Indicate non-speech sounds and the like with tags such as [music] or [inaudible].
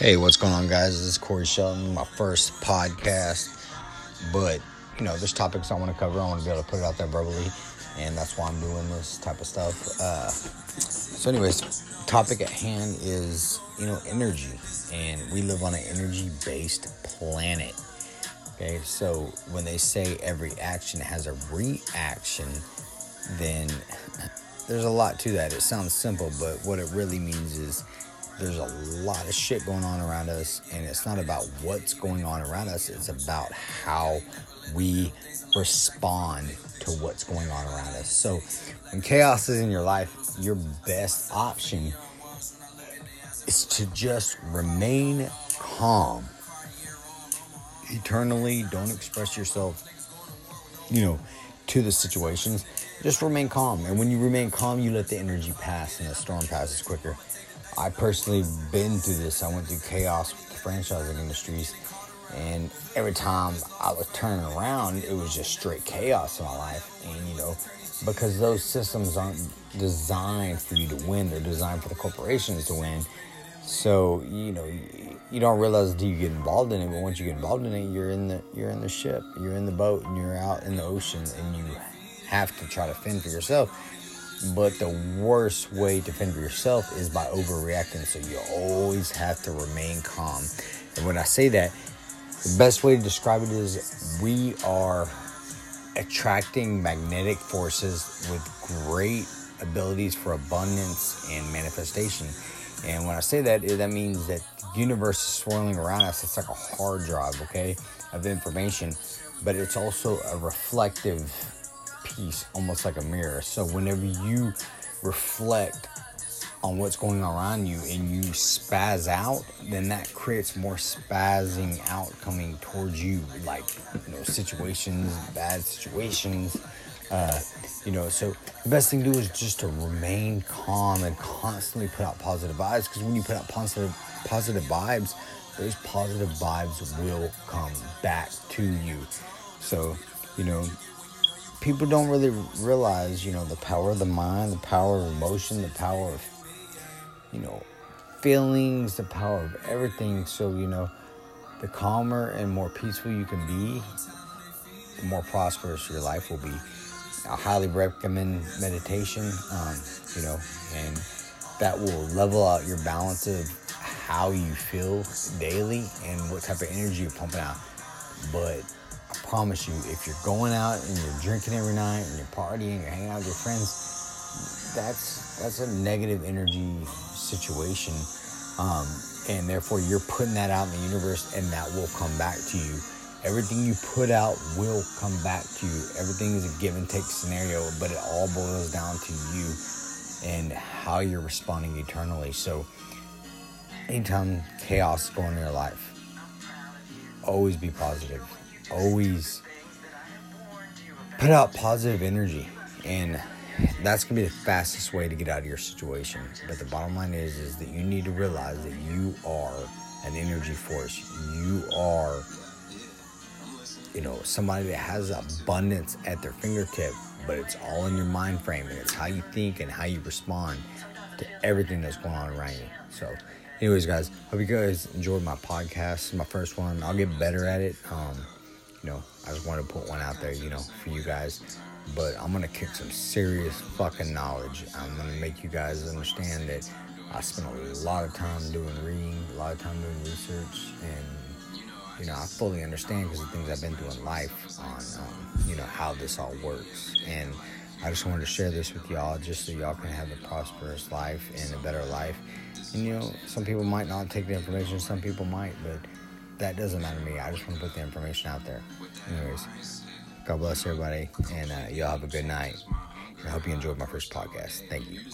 Hey, what's going on, guys? This is Corey Shelton, my first podcast. But, you know, there's topics I want to cover. I want to be able to put it out there verbally, and that's why I'm doing this type of stuff. Uh, so, anyways, topic at hand is, you know, energy. And we live on an energy based planet. Okay, so when they say every action has a reaction, then [laughs] there's a lot to that. It sounds simple, but what it really means is there's a lot of shit going on around us, and it's not about what's going on around us, it's about how we respond to what's going on around us. So, when chaos is in your life, your best option is to just remain calm. Eternally, don't express yourself, you know, to the situations. Just remain calm. And when you remain calm, you let the energy pass and the storm passes quicker. I personally been through this. I went through chaos with the franchising industries, and every time I was turning around, it was just straight chaos in my life. And you know, because those systems aren't designed for you to win; they're designed for the corporations to win. So you know, you don't realize until you get involved in it. But once you get involved in it, you're in the you're in the ship, you're in the boat, and you're out in the ocean, and you have to try to fend for yourself but the worst way to fend for yourself is by overreacting. So you always have to remain calm. And when I say that, the best way to describe it is we are attracting magnetic forces with great abilities for abundance and manifestation. And when I say that, that means that the universe is swirling around us. It's like a hard drive, okay, of information, but it's also a reflective piece, almost like a mirror. So whenever you reflect on what's going on around you and you spaz out, then that creates more spazzing out coming towards you, like you know situations, bad situations. Uh, you know, so the best thing to do is just to remain calm and constantly put out positive vibes. Because when you put out positive positive vibes, those positive vibes will come back to you. So, you know, people don't really realize, you know, the power of the mind, the power of emotion, the power of, you know, feelings, the power of everything. So, you know, the calmer and more peaceful you can be, the more prosperous your life will be. I highly recommend meditation, um, you know, and that will level out your balance of how you feel daily and what type of energy you're pumping out. But I promise you, if you're going out and you're drinking every night and you're partying, you're hanging out with your friends, that's that's a negative energy situation, um, and therefore you're putting that out in the universe, and that will come back to you. Everything you put out will come back to you. Everything is a give and take scenario, but it all boils down to you and how you're responding eternally. So, anytime chaos is going in your life, always be positive always put out positive energy and that's gonna be the fastest way to get out of your situation but the bottom line is is that you need to realize that you are an energy force you are you know somebody that has abundance at their fingertip but it's all in your mind frame and it's how you think and how you respond to everything that's going on around you so anyways guys hope you guys enjoyed my podcast my first one i'll get better at it um, you know, I just wanted to put one out there, you know, for you guys. But I'm gonna kick some serious fucking knowledge. I'm gonna make you guys understand that I spent a lot of time doing reading, a lot of time doing research, you know, I fully understand because the things I've been through in life on, um, you know, how this all works. And I just wanted to share this with y'all just so y'all can have a prosperous life and a better life. And you know, some people might not take the information, some people might, but that doesn't matter to me. I just want to put the information out there. Anyways, God bless everybody, and uh, y'all have a good night. And I hope you enjoyed my first podcast. Thank you.